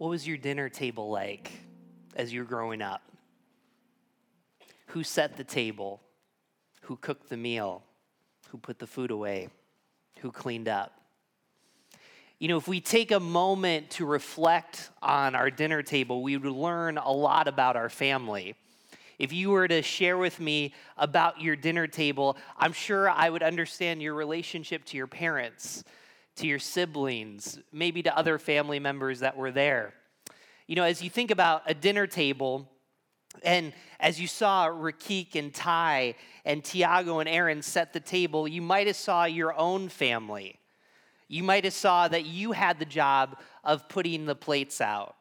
What was your dinner table like as you were growing up? Who set the table? Who cooked the meal? Who put the food away? Who cleaned up? You know, if we take a moment to reflect on our dinner table, we would learn a lot about our family. If you were to share with me about your dinner table, I'm sure I would understand your relationship to your parents, to your siblings, maybe to other family members that were there. You know, as you think about a dinner table, and as you saw Rakik and Ty and Tiago and Aaron set the table, you might have saw your own family. You might have saw that you had the job of putting the plates out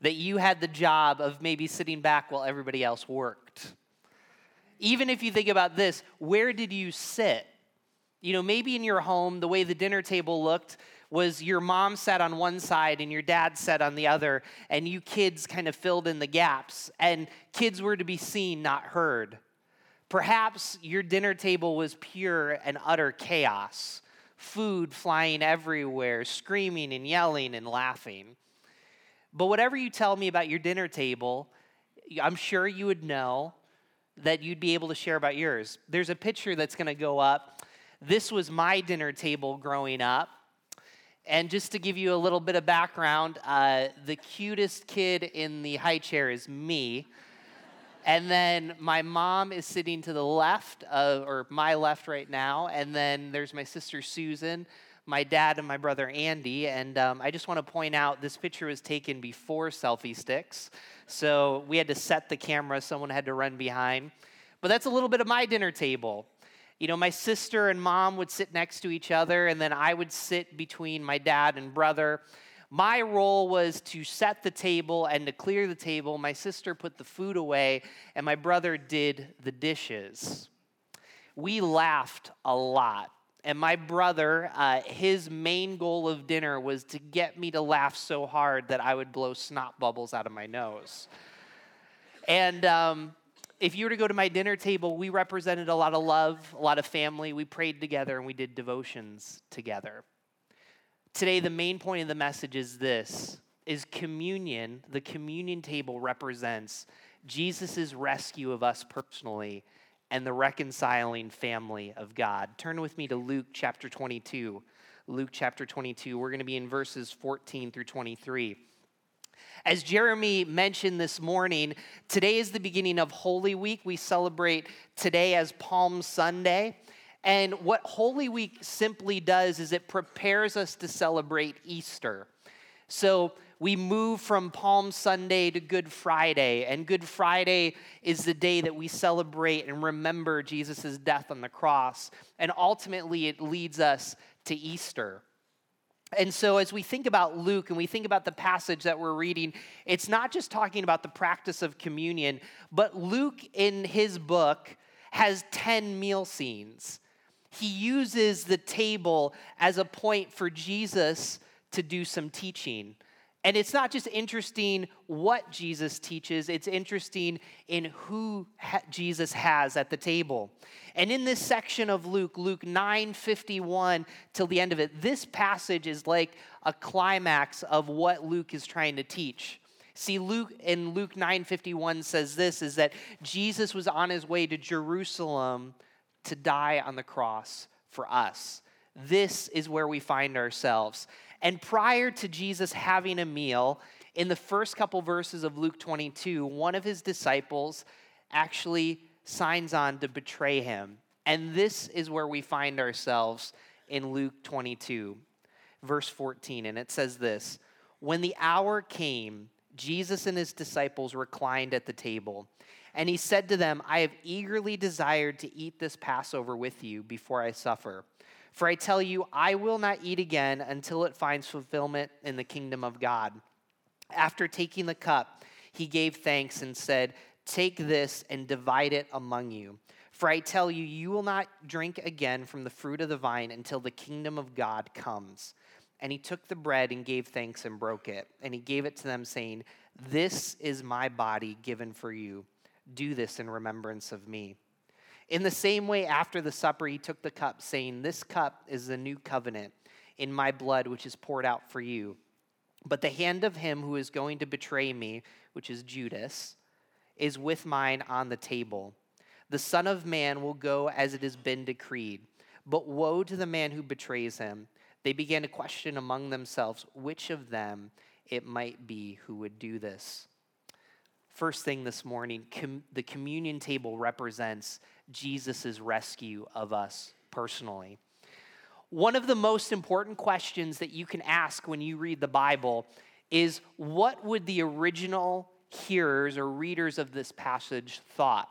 that you had the job of maybe sitting back while everybody else worked. Even if you think about this, where did you sit? You know, maybe in your home, the way the dinner table looked was your mom sat on one side and your dad sat on the other, and you kids kind of filled in the gaps, and kids were to be seen, not heard. Perhaps your dinner table was pure and utter chaos food flying everywhere, screaming and yelling and laughing. But whatever you tell me about your dinner table, I'm sure you would know that you'd be able to share about yours. There's a picture that's going to go up. This was my dinner table growing up. And just to give you a little bit of background, uh, the cutest kid in the high chair is me. And then my mom is sitting to the left, uh, or my left right now. And then there's my sister Susan my dad and my brother Andy. And um, I just want to point out this picture was taken before selfie sticks. So we had to set the camera, someone had to run behind. But that's a little bit of my dinner table. You know, my sister and mom would sit next to each other, and then I would sit between my dad and brother. My role was to set the table and to clear the table. My sister put the food away, and my brother did the dishes. We laughed a lot and my brother, uh, his main goal of dinner was to get me to laugh so hard that I would blow snot bubbles out of my nose. And um, if you were to go to my dinner table, we represented a lot of love, a lot of family. We prayed together and we did devotions together. Today, the main point of the message is this is communion, the communion table represents Jesus' rescue of us personally and the reconciling family of God. Turn with me to Luke chapter 22. Luke chapter 22. We're going to be in verses 14 through 23. As Jeremy mentioned this morning, today is the beginning of Holy Week. We celebrate today as Palm Sunday. And what Holy Week simply does is it prepares us to celebrate Easter. So, we move from Palm Sunday to Good Friday, and Good Friday is the day that we celebrate and remember Jesus' death on the cross. And ultimately, it leads us to Easter. And so, as we think about Luke and we think about the passage that we're reading, it's not just talking about the practice of communion, but Luke in his book has 10 meal scenes. He uses the table as a point for Jesus to do some teaching. And it's not just interesting what Jesus teaches, it's interesting in who ha- Jesus has at the table. And in this section of Luke, Luke 9:51 till the end of it, this passage is like a climax of what Luke is trying to teach. See, Luke in Luke 9:51 says this is that Jesus was on his way to Jerusalem to die on the cross for us. This is where we find ourselves. And prior to Jesus having a meal, in the first couple verses of Luke 22, one of his disciples actually signs on to betray him. And this is where we find ourselves in Luke 22, verse 14. And it says this When the hour came, Jesus and his disciples reclined at the table. And he said to them, I have eagerly desired to eat this Passover with you before I suffer. For I tell you, I will not eat again until it finds fulfillment in the kingdom of God. After taking the cup, he gave thanks and said, Take this and divide it among you. For I tell you, you will not drink again from the fruit of the vine until the kingdom of God comes. And he took the bread and gave thanks and broke it. And he gave it to them, saying, This is my body given for you. Do this in remembrance of me. In the same way, after the supper, he took the cup, saying, This cup is the new covenant in my blood, which is poured out for you. But the hand of him who is going to betray me, which is Judas, is with mine on the table. The Son of Man will go as it has been decreed. But woe to the man who betrays him. They began to question among themselves which of them it might be who would do this. First thing this morning, com- the communion table represents Jesus' rescue of us personally. One of the most important questions that you can ask when you read the Bible is what would the original hearers or readers of this passage thought?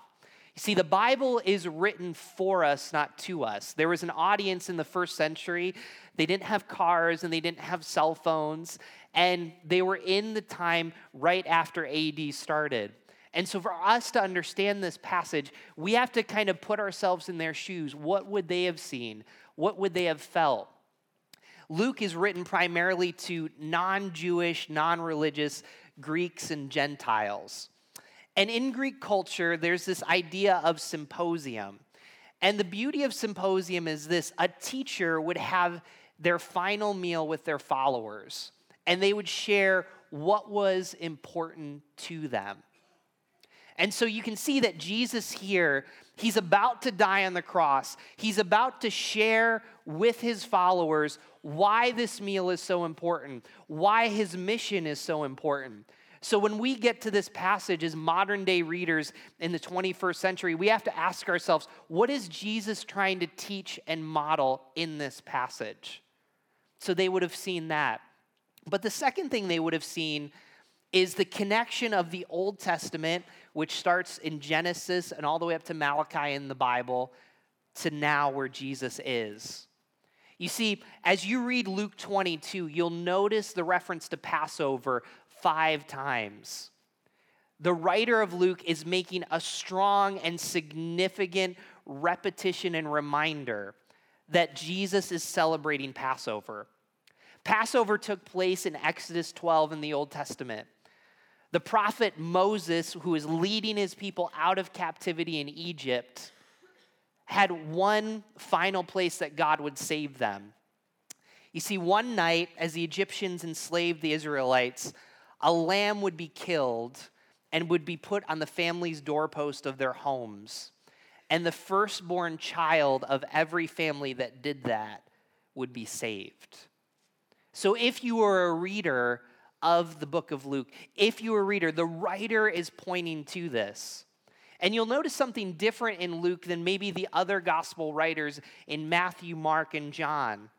See, the Bible is written for us, not to us. There was an audience in the first century. They didn't have cars and they didn't have cell phones, and they were in the time right after AD started. And so, for us to understand this passage, we have to kind of put ourselves in their shoes. What would they have seen? What would they have felt? Luke is written primarily to non Jewish, non religious Greeks and Gentiles. And in Greek culture, there's this idea of symposium. And the beauty of symposium is this a teacher would have their final meal with their followers, and they would share what was important to them. And so you can see that Jesus here, he's about to die on the cross. He's about to share with his followers why this meal is so important, why his mission is so important. So, when we get to this passage as modern day readers in the 21st century, we have to ask ourselves what is Jesus trying to teach and model in this passage? So, they would have seen that. But the second thing they would have seen is the connection of the Old Testament, which starts in Genesis and all the way up to Malachi in the Bible, to now where Jesus is. You see, as you read Luke 22, you'll notice the reference to Passover five times. The writer of Luke is making a strong and significant repetition and reminder that Jesus is celebrating Passover. Passover took place in Exodus 12 in the Old Testament. The prophet Moses, who is leading his people out of captivity in Egypt, had one final place that God would save them. You see, one night, as the Egyptians enslaved the Israelites, a lamb would be killed and would be put on the family's doorpost of their homes. And the firstborn child of every family that did that would be saved. So if you were a reader of the book of Luke, if you were a reader, the writer is pointing to this. And you'll notice something different in Luke than maybe the other gospel writers in Matthew, Mark, and John.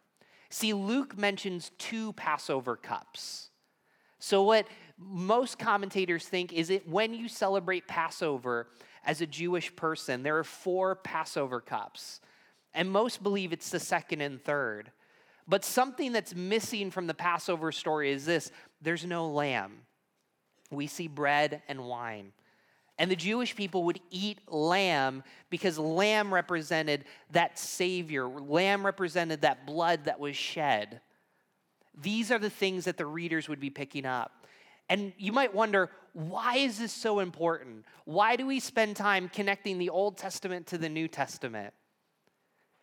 See, Luke mentions two Passover cups. So, what most commentators think is that when you celebrate Passover as a Jewish person, there are four Passover cups. And most believe it's the second and third. But something that's missing from the Passover story is this there's no lamb. We see bread and wine. And the Jewish people would eat lamb because lamb represented that Savior, lamb represented that blood that was shed. These are the things that the readers would be picking up. And you might wonder, why is this so important? Why do we spend time connecting the Old Testament to the New Testament?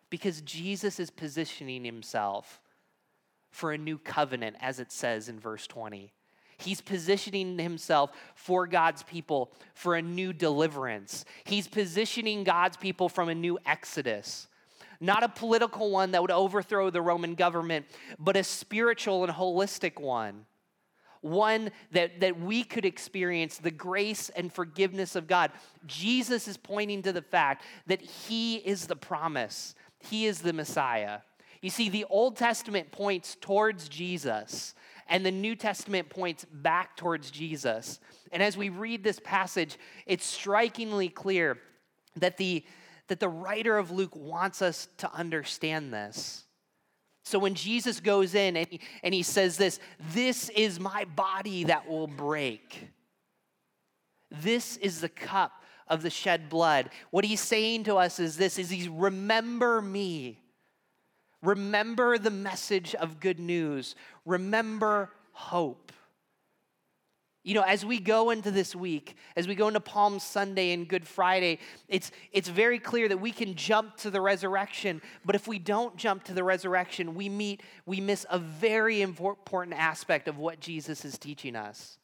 Because Jesus is positioning himself for a new covenant, as it says in verse 20. He's positioning himself for God's people for a new deliverance. He's positioning God's people from a new exodus not a political one that would overthrow the Roman government, but a spiritual and holistic one. One that, that we could experience the grace and forgiveness of God. Jesus is pointing to the fact that He is the promise, He is the Messiah. You see, the Old Testament points towards Jesus, and the New Testament points back towards Jesus. And as we read this passage, it's strikingly clear that the that the writer of Luke wants us to understand this. So when Jesus goes in and he, and he says this, this is my body that will break. This is the cup of the shed blood. What he's saying to us is this is he's remember me. Remember the message of good news. Remember hope. You know, as we go into this week, as we go into Palm Sunday and Good Friday, it's, it's very clear that we can jump to the resurrection. But if we don't jump to the resurrection, we meet, we miss a very important aspect of what Jesus is teaching us.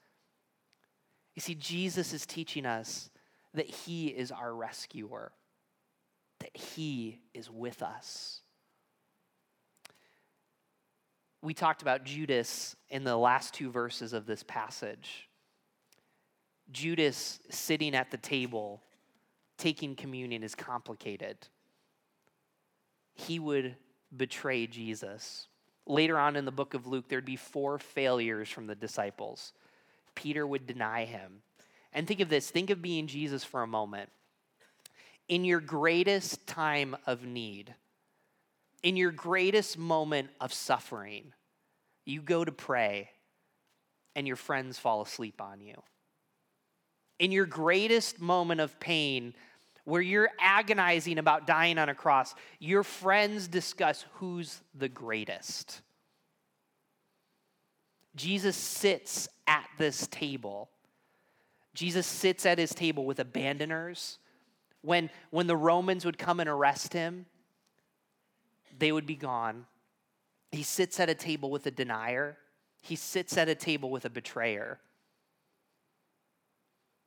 You see, Jesus is teaching us that He is our rescuer, that He is with us. We talked about Judas in the last two verses of this passage. Judas sitting at the table taking communion is complicated. He would betray Jesus. Later on in the book of Luke, there'd be four failures from the disciples. Peter would deny him. And think of this think of being Jesus for a moment. In your greatest time of need, in your greatest moment of suffering, you go to pray and your friends fall asleep on you in your greatest moment of pain, where you're agonizing about dying on a cross, your friends discuss who's the greatest. Jesus sits at this table. Jesus sits at his table with abandoners. When, when the Romans would come and arrest him, they would be gone. He sits at a table with a denier. He sits at a table with a betrayer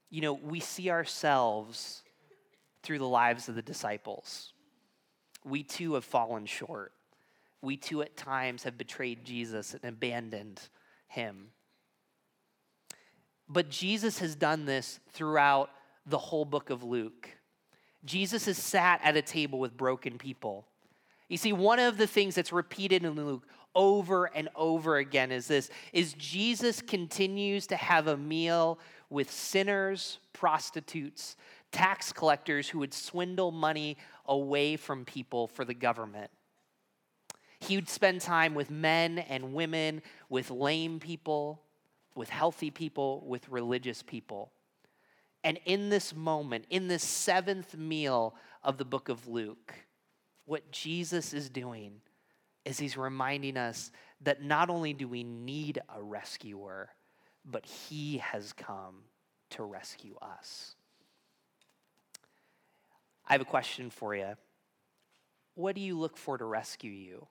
you know, we see ourselves through the lives of the disciples. We too have fallen short. We too at times have betrayed Jesus and abandoned him. But Jesus has done this throughout the whole book of Luke. Jesus has sat at a table with broken people. You see, one of the things that's repeated in Luke over and over again is this is Jesus continues to have a meal with sinners, prostitutes, tax collectors who would swindle money away from people for the government. He would spend time with men and women, with lame people, with healthy people, with religious people. And in this moment, in this seventh meal of the book of Luke, what Jesus is doing is he's reminding us that not only do we need a rescuer, but he has come to rescue us. I have a question for you. What do you look for to rescue you?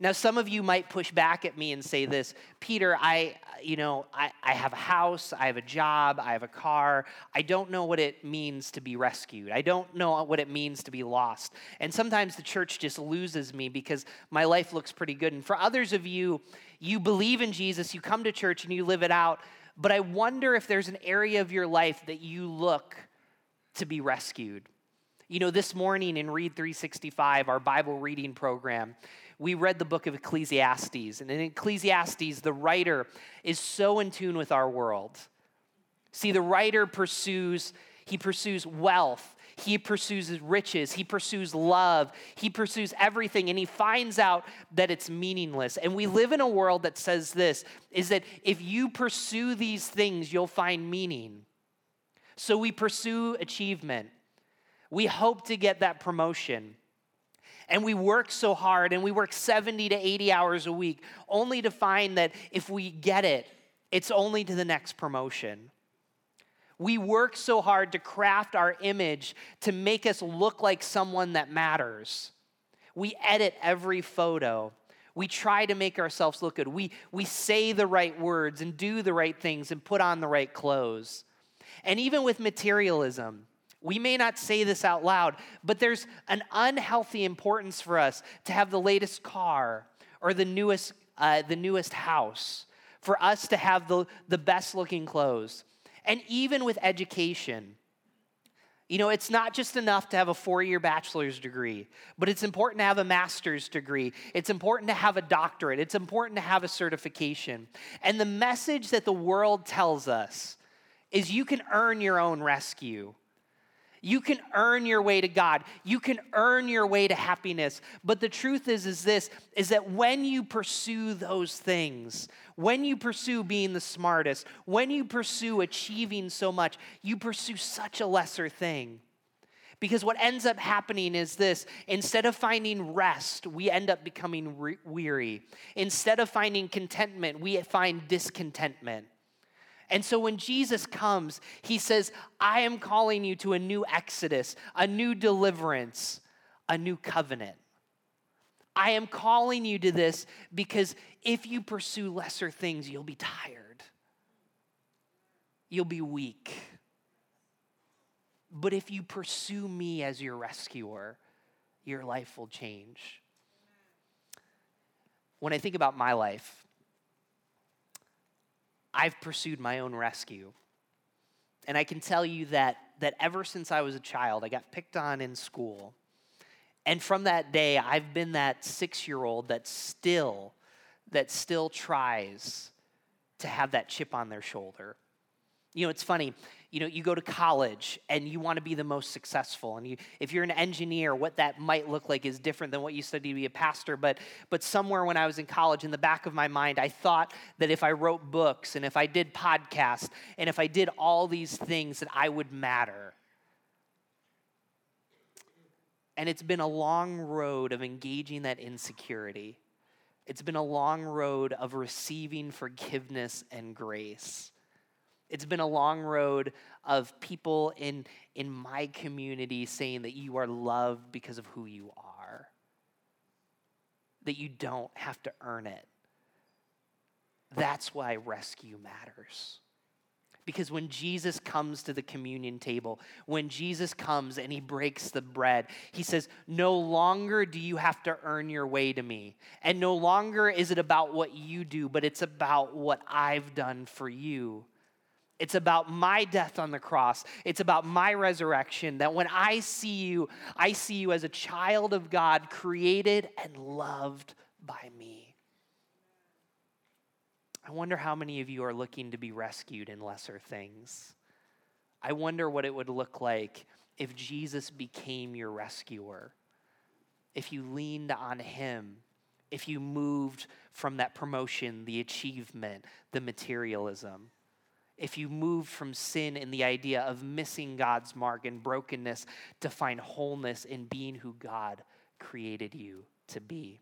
Now, some of you might push back at me and say this Peter, I, you know, I, I have a house, I have a job, I have a car. I don't know what it means to be rescued. I don't know what it means to be lost. And sometimes the church just loses me because my life looks pretty good. And for others of you, you believe in Jesus, you come to church and you live it out. But I wonder if there's an area of your life that you look to be rescued. You know, this morning in Read 365, our Bible reading program, we read the book of Ecclesiastes. And in Ecclesiastes, the writer is so in tune with our world. See, the writer pursues, he pursues wealth, he pursues riches, he pursues love, he pursues everything, and he finds out that it's meaningless. And we live in a world that says this is that if you pursue these things, you'll find meaning. So we pursue achievement. We hope to get that promotion and we work so hard and we work 70 to 80 hours a week only to find that if we get it, it's only to the next promotion. We work so hard to craft our image to make us look like someone that matters. We edit every photo. We try to make ourselves look good. We, we say the right words and do the right things and put on the right clothes. And even with materialism, we may not say this out loud, but there's an unhealthy importance for us to have the latest car or the newest, uh, the newest house, for us to have the, the best looking clothes. And even with education, you know, it's not just enough to have a four year bachelor's degree, but it's important to have a master's degree. It's important to have a doctorate. It's important to have a certification. And the message that the world tells us is you can earn your own rescue. You can earn your way to God. You can earn your way to happiness. But the truth is is this is that when you pursue those things, when you pursue being the smartest, when you pursue achieving so much, you pursue such a lesser thing. Because what ends up happening is this instead of finding rest, we end up becoming re- weary. Instead of finding contentment, we find discontentment. And so when Jesus comes, he says, I am calling you to a new exodus, a new deliverance, a new covenant. I am calling you to this because if you pursue lesser things, you'll be tired. You'll be weak. But if you pursue me as your rescuer, your life will change. When I think about my life, I've pursued my own rescue. And I can tell you that, that ever since I was a child, I got picked on in school. And from that day, I've been that six year old that still, that still tries to have that chip on their shoulder. You know, it's funny you know you go to college and you want to be the most successful and you, if you're an engineer what that might look like is different than what you study to be a pastor but but somewhere when i was in college in the back of my mind i thought that if i wrote books and if i did podcasts and if i did all these things that i would matter. And it's been a long road of engaging that insecurity. It's been a long road of receiving forgiveness and grace it's been a long road of people in, in my community saying that you are loved because of who you are, that you don't have to earn it. That's why rescue matters. Because when Jesus comes to the communion table, when Jesus comes and he breaks the bread, he says, No longer do you have to earn your way to me. And no longer is it about what you do, but it's about what I've done for you. It's about my death on the cross. It's about my resurrection. That when I see you, I see you as a child of God, created and loved by me. I wonder how many of you are looking to be rescued in lesser things. I wonder what it would look like if Jesus became your rescuer, if you leaned on him, if you moved from that promotion, the achievement, the materialism if you move from sin and the idea of missing God's mark and brokenness to find wholeness in being who God created you to be.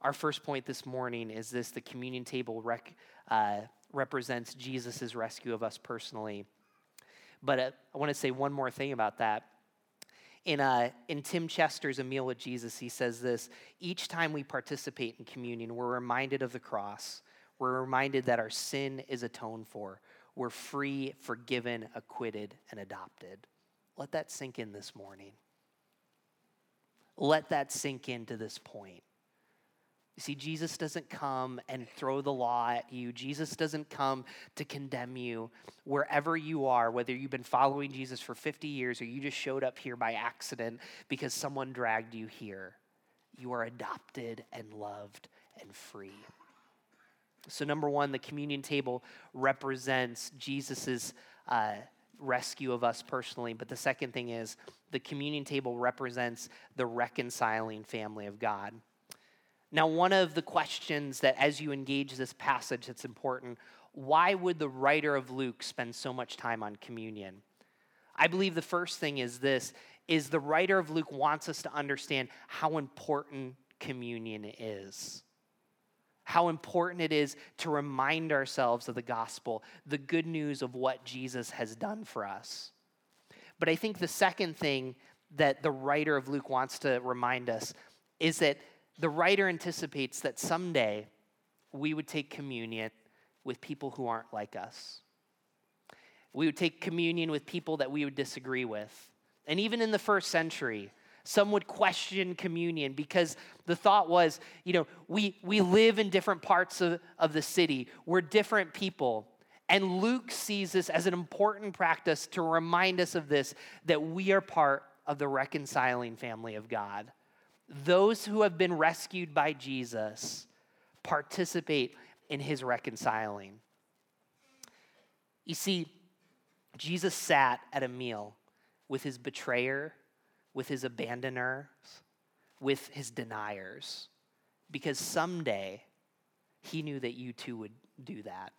Our first point this morning is this the communion table rec, uh, represents Jesus' rescue of us personally. But uh, I want to say one more thing about that. In, uh, in Tim Chester's A Meal with Jesus, he says this Each time we participate in communion, we're reminded of the cross we're reminded that our sin is atoned for. We're free, forgiven, acquitted, and adopted. Let that sink in this morning. Let that sink into this point. You see, Jesus doesn't come and throw the law at you. Jesus doesn't come to condemn you wherever you are, whether you've been following Jesus for 50 years or you just showed up here by accident because someone dragged you here. You are adopted and loved and free. So, number one, the communion table represents Jesus' uh, rescue of us personally. But the second thing is the communion table represents the reconciling family of God. Now, one of the questions that as you engage this passage that's important why would the writer of Luke spend so much time on communion? I believe the first thing is this is the writer of Luke wants us to understand how important communion is how important it is to remind ourselves of the gospel, the good news of what Jesus has done for us. But I think the second thing that the writer of Luke wants to remind us is that the writer anticipates that someday we would take communion with people who aren't like us. We would take communion with people that we would disagree with. And even in the first century, some would question communion because the thought was, you know, we, we live in different parts of, of the city, we're different people. And Luke sees this as an important practice to remind us of this that we are part of the reconciling family of God. Those who have been rescued by Jesus participate in his reconciling. You see, Jesus sat at a meal with his betrayer with his abandoners, with his deniers, because someday he knew that you too would do that.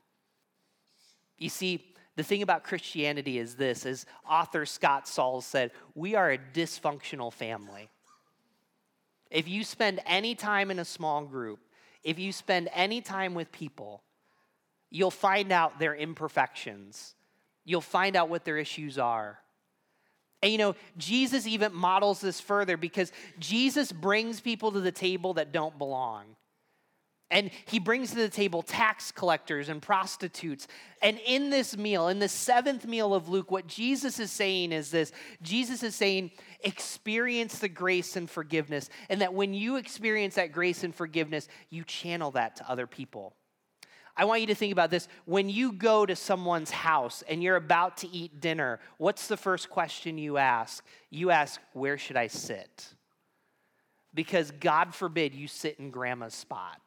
You see, the thing about Christianity is this, as author Scott Sauls said, we are a dysfunctional family. If you spend any time in a small group, if you spend any time with people, you'll find out their imperfections. You'll find out what their issues are. And you know, Jesus even models this further because Jesus brings people to the table that don't belong. And he brings to the table tax collectors and prostitutes. And in this meal, in the seventh meal of Luke, what Jesus is saying is this Jesus is saying, experience the grace and forgiveness. And that when you experience that grace and forgiveness, you channel that to other people. I want you to think about this. When you go to someone's house and you're about to eat dinner, what's the first question you ask? You ask, Where should I sit? Because God forbid you sit in grandma's spot.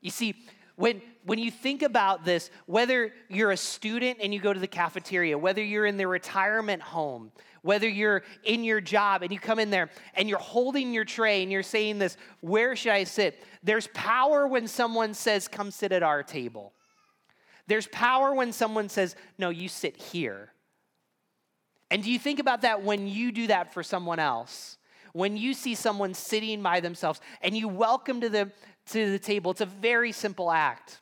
You see, when, when you think about this, whether you're a student and you go to the cafeteria, whether you're in the retirement home, whether you're in your job and you come in there and you're holding your tray and you're saying this, where should I sit? There's power when someone says, come sit at our table. There's power when someone says, no, you sit here. And do you think about that when you do that for someone else? When you see someone sitting by themselves and you welcome to them to the table. It's a very simple act.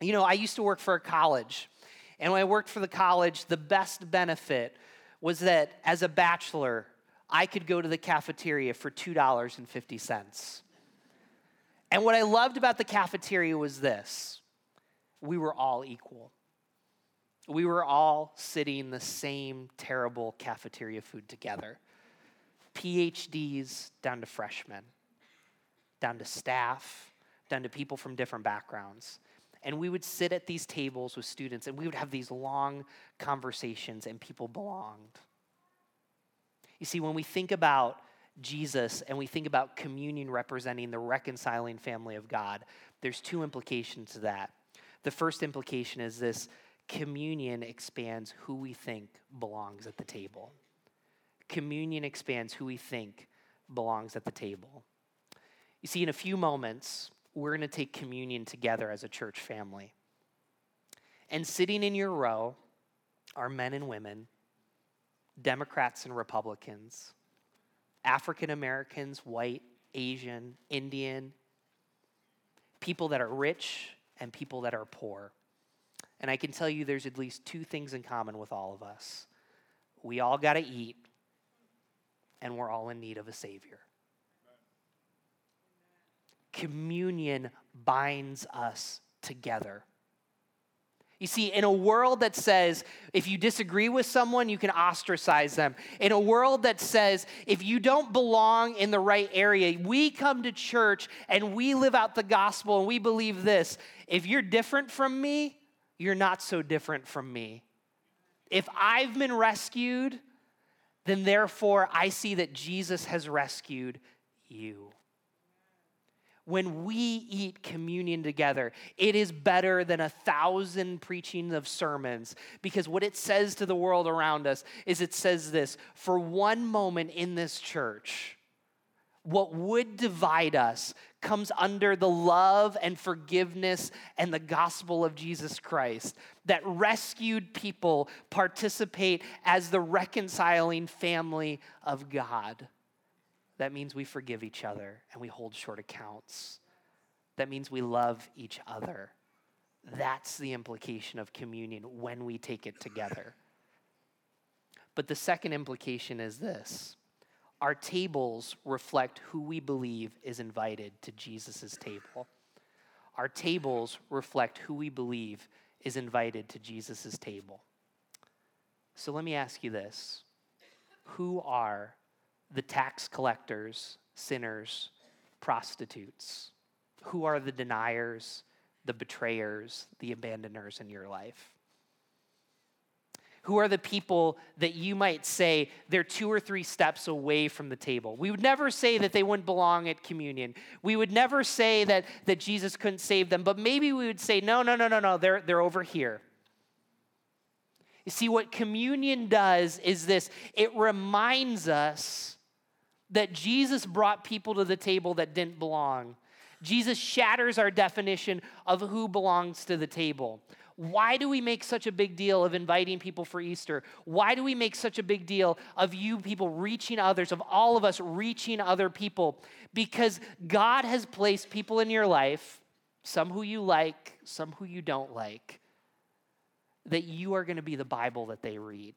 You know, I used to work for a college, and when I worked for the college, the best benefit was that as a bachelor, I could go to the cafeteria for $2.50. And what I loved about the cafeteria was this we were all equal. We were all sitting the same terrible cafeteria food together. PhDs down to freshmen down to staff, down to people from different backgrounds. And we would sit at these tables with students and we would have these long conversations, and people belonged. You see, when we think about Jesus and we think about communion representing the reconciling family of God, there's two implications to that. The first implication is this communion expands who we think belongs at the table. Communion expands who we think belongs at the table. You see, in a few moments, we're going to take communion together as a church family. And sitting in your row are men and women, Democrats and Republicans, African Americans, white, Asian, Indian, people that are rich and people that are poor. And I can tell you there's at least two things in common with all of us. We all got to eat, and we're all in need of a Savior communion binds us together. You see, in a world that says if you disagree with someone, you can ostracize them. In a world that says if you don't belong in the right area, we come to church and we live out the gospel and we believe this if you're different from me, you're not so different from me. If I've been rescued, then therefore I see that Jesus has rescued you when we eat communion together, it is better than a thousand preachings of sermons because what it says to the world around us is it says this for one moment in this church, what would divide us comes under the love and forgiveness and the gospel of Jesus Christ. That rescued people participate as the reconciling family of God. That means we forgive each other and we hold short accounts. That means we love each other. That's the implication of communion when we take it together. But the second implication is this our tables reflect who we believe is invited to Jesus' table. Our tables reflect who we believe is invited to Jesus' table. So let me ask you this Who are the tax collectors, sinners, prostitutes? Who are the deniers, the betrayers, the abandoners in your life? Who are the people that you might say they're two or three steps away from the table? We would never say that they wouldn't belong at communion. We would never say that, that Jesus couldn't save them, but maybe we would say, no, no, no, no, no, they're, they're over here. You see, what communion does is this it reminds us that Jesus brought people to the table that didn't belong. Jesus shatters our definition of who belongs to the table. Why do we make such a big deal of inviting people for Easter? Why do we make such a big deal of you people reaching others, of all of us reaching other people? Because God has placed people in your life some who you like, some who you don't like, that you are going to be the Bible that they read.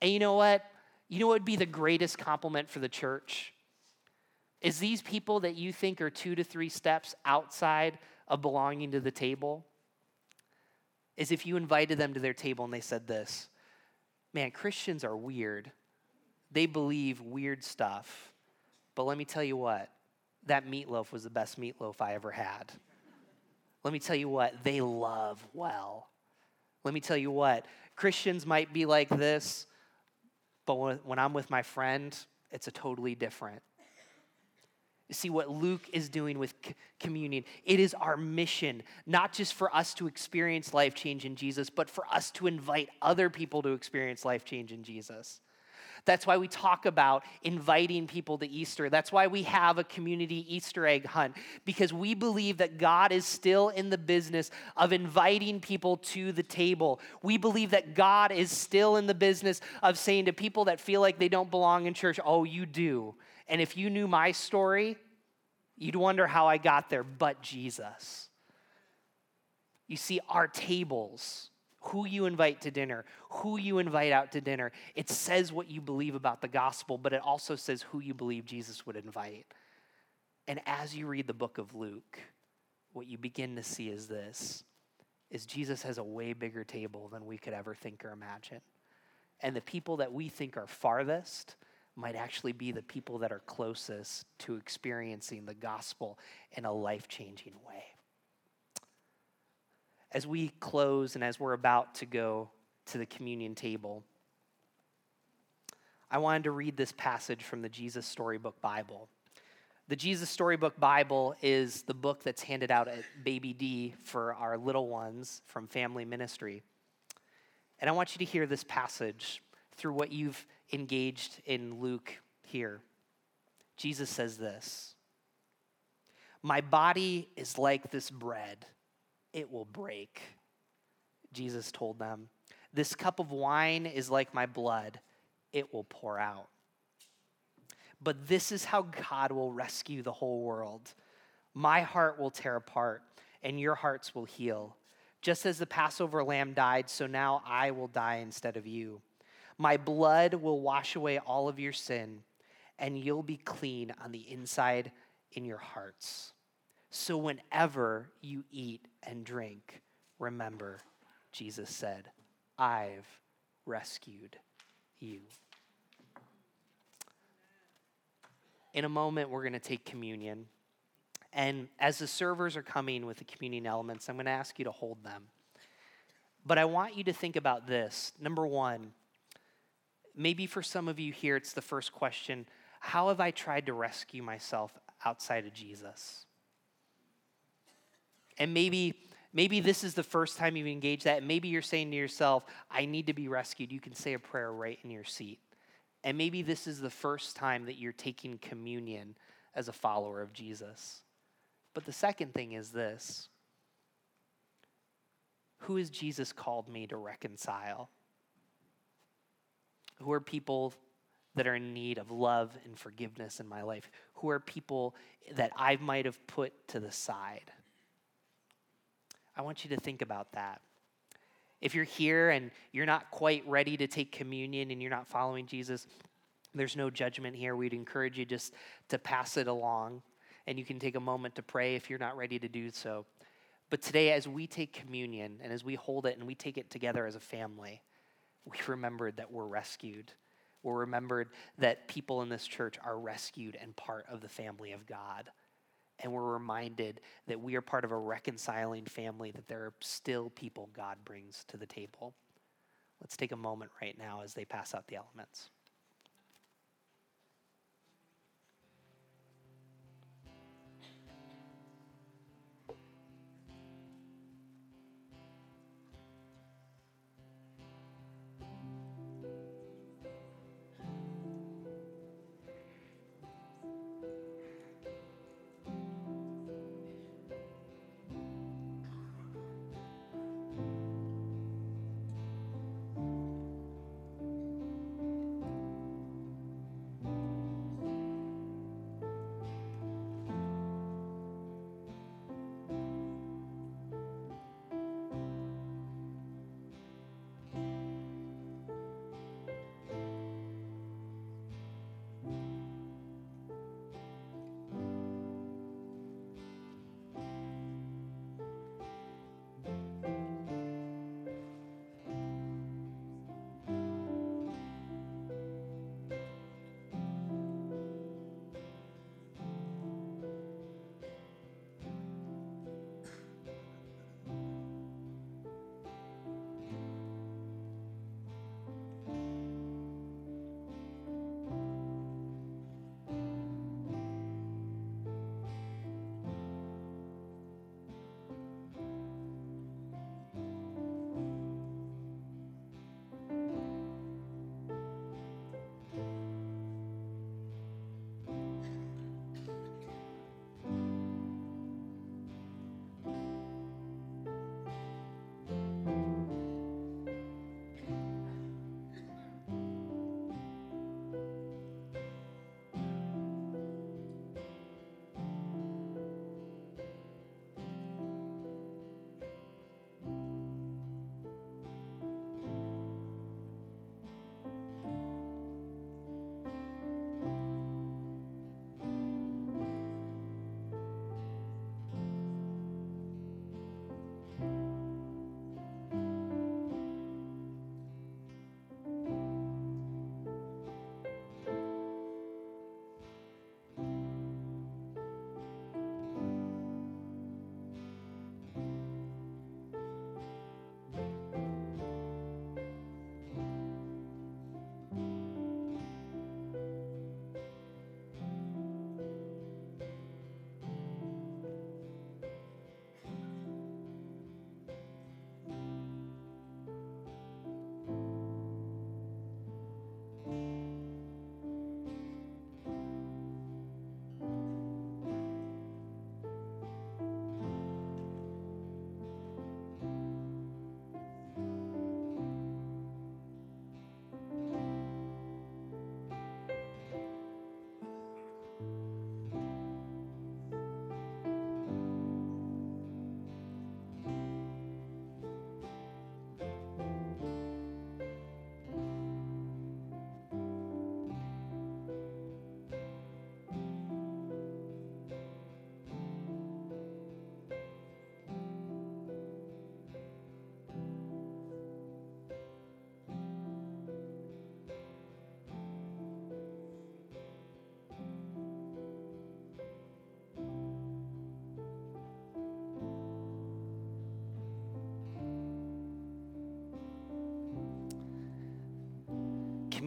And you know what? You know what would be the greatest compliment for the church? Is these people that you think are two to three steps outside of belonging to the table? Is if you invited them to their table and they said this Man, Christians are weird. They believe weird stuff. But let me tell you what, that meatloaf was the best meatloaf I ever had. Let me tell you what, they love well. Let me tell you what, Christians might be like this, but when I'm with my friend, it's a totally different. You see what Luke is doing with communion. It is our mission, not just for us to experience life change in Jesus, but for us to invite other people to experience life change in Jesus. That's why we talk about inviting people to Easter. That's why we have a community Easter egg hunt, because we believe that God is still in the business of inviting people to the table. We believe that God is still in the business of saying to people that feel like they don't belong in church, oh, you do. And if you knew my story, you'd wonder how I got there, but Jesus. You see, our tables who you invite to dinner, who you invite out to dinner. It says what you believe about the gospel, but it also says who you believe Jesus would invite. And as you read the book of Luke, what you begin to see is this is Jesus has a way bigger table than we could ever think or imagine. And the people that we think are farthest might actually be the people that are closest to experiencing the gospel in a life changing way as we close and as we're about to go to the communion table, I wanted to read this passage from the Jesus Storybook Bible. The Jesus Storybook Bible is the book that's handed out at Baby D for our little ones from Family Ministry. And I want you to hear this passage through what you've engaged in Luke here. Jesus says this My body is like this bread it will break. Jesus told them, This cup of wine is like my blood, it will pour out. But this is how God will rescue the whole world. My heart will tear apart, and your hearts will heal. Just as the Passover lamb died, so now I will die instead of you. My blood will wash away all of your sin, and you'll be clean on the inside in your hearts. So whenever you eat and drink, remember, Jesus said, I've rescued you. In a moment, we're going to take communion. And as the servers are coming with the communion elements, I'm going to ask you to hold them. But I want you to think about this. Number one, maybe for some of you here, it's the first question How have I tried to rescue myself outside of Jesus? And maybe maybe this is the first time you've engaged that. maybe you're saying to yourself, I need to be rescued. You can say a prayer right in your seat. And maybe this is the first time that you're taking communion as a follower of Jesus. But the second thing is this Who has Jesus called me to reconcile? Who are people that are in need of love and forgiveness in my life? Who are people that I might have put to the side? I want you to think about that. If you're here and you're not quite ready to take communion and you're not following Jesus, there's no judgment here. We'd encourage you just to pass it along and you can take a moment to pray if you're not ready to do so. But today, as we take communion and as we hold it and we take it together as a family, we remembered that we're rescued. We're remembered that people in this church are rescued and part of the family of God and we're reminded that we are part of a reconciling family, that there are still people God brings to the table. Let's take a moment right now as they pass out the elements.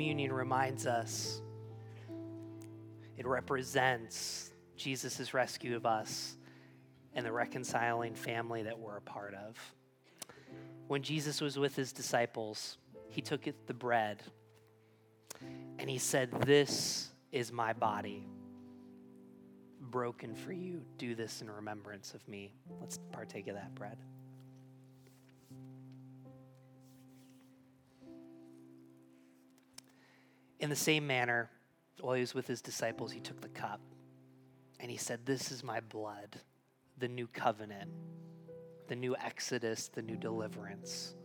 Communion reminds us, it represents Jesus' rescue of us and the reconciling family that we're a part of. When Jesus was with his disciples, he took the bread and he said, This is my body broken for you. Do this in remembrance of me. Let's partake of that bread. In the same manner, while he was with his disciples, he took the cup and he said, This is my blood, the new covenant, the new exodus, the new deliverance.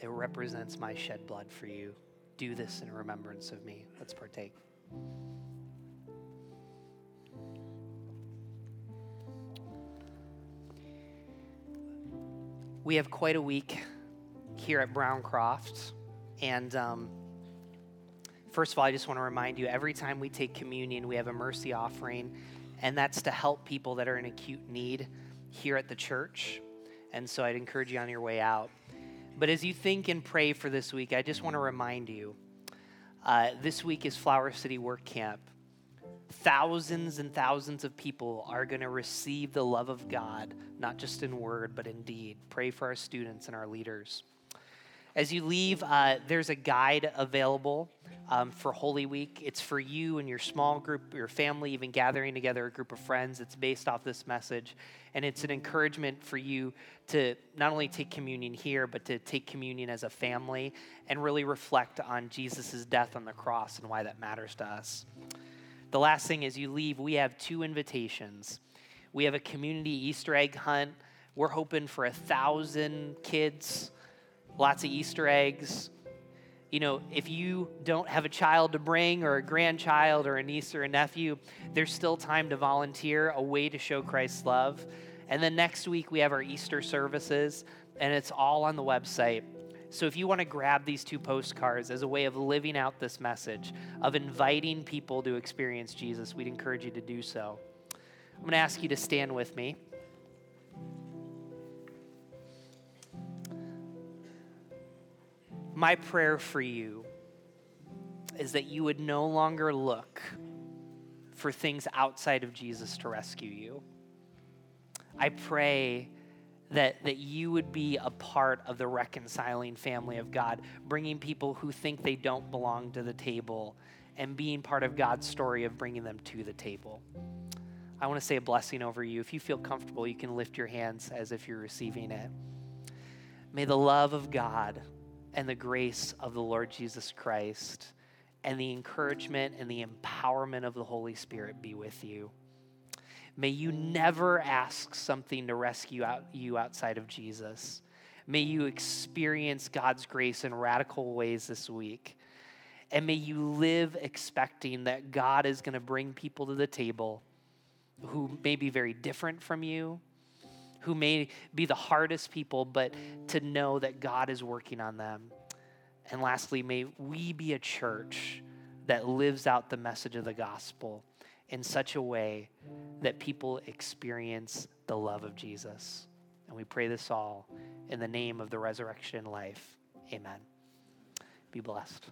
It represents my shed blood for you. Do this in remembrance of me. Let's partake. We have quite a week here at Browncroft, and um, First of all, I just want to remind you every time we take communion, we have a mercy offering, and that's to help people that are in acute need here at the church. And so I'd encourage you on your way out. But as you think and pray for this week, I just want to remind you uh, this week is Flower City Work Camp. Thousands and thousands of people are going to receive the love of God, not just in word, but in deed. Pray for our students and our leaders. As you leave, uh, there's a guide available um, for Holy Week. It's for you and your small group, your family, even gathering together a group of friends. It's based off this message. And it's an encouragement for you to not only take communion here, but to take communion as a family and really reflect on Jesus' death on the cross and why that matters to us. The last thing is you leave, we have two invitations. We have a community Easter egg hunt. We're hoping for a thousand kids lots of Easter eggs. You know, if you don't have a child to bring or a grandchild or a niece or a nephew, there's still time to volunteer, a way to show Christ's love. And then next week, we have our Easter services, and it's all on the website. So if you want to grab these two postcards as a way of living out this message, of inviting people to experience Jesus, we'd encourage you to do so. I'm going to ask you to stand with me. My prayer for you is that you would no longer look for things outside of Jesus to rescue you. I pray that, that you would be a part of the reconciling family of God, bringing people who think they don't belong to the table and being part of God's story of bringing them to the table. I want to say a blessing over you. If you feel comfortable, you can lift your hands as if you're receiving it. May the love of God and the grace of the Lord Jesus Christ and the encouragement and the empowerment of the Holy Spirit be with you. May you never ask something to rescue out, you outside of Jesus. May you experience God's grace in radical ways this week. And may you live expecting that God is going to bring people to the table who may be very different from you, who may be the hardest people, but to know that God is working on them. And lastly, may we be a church that lives out the message of the gospel in such a way that people experience the love of Jesus. And we pray this all in the name of the resurrection life. Amen. Be blessed.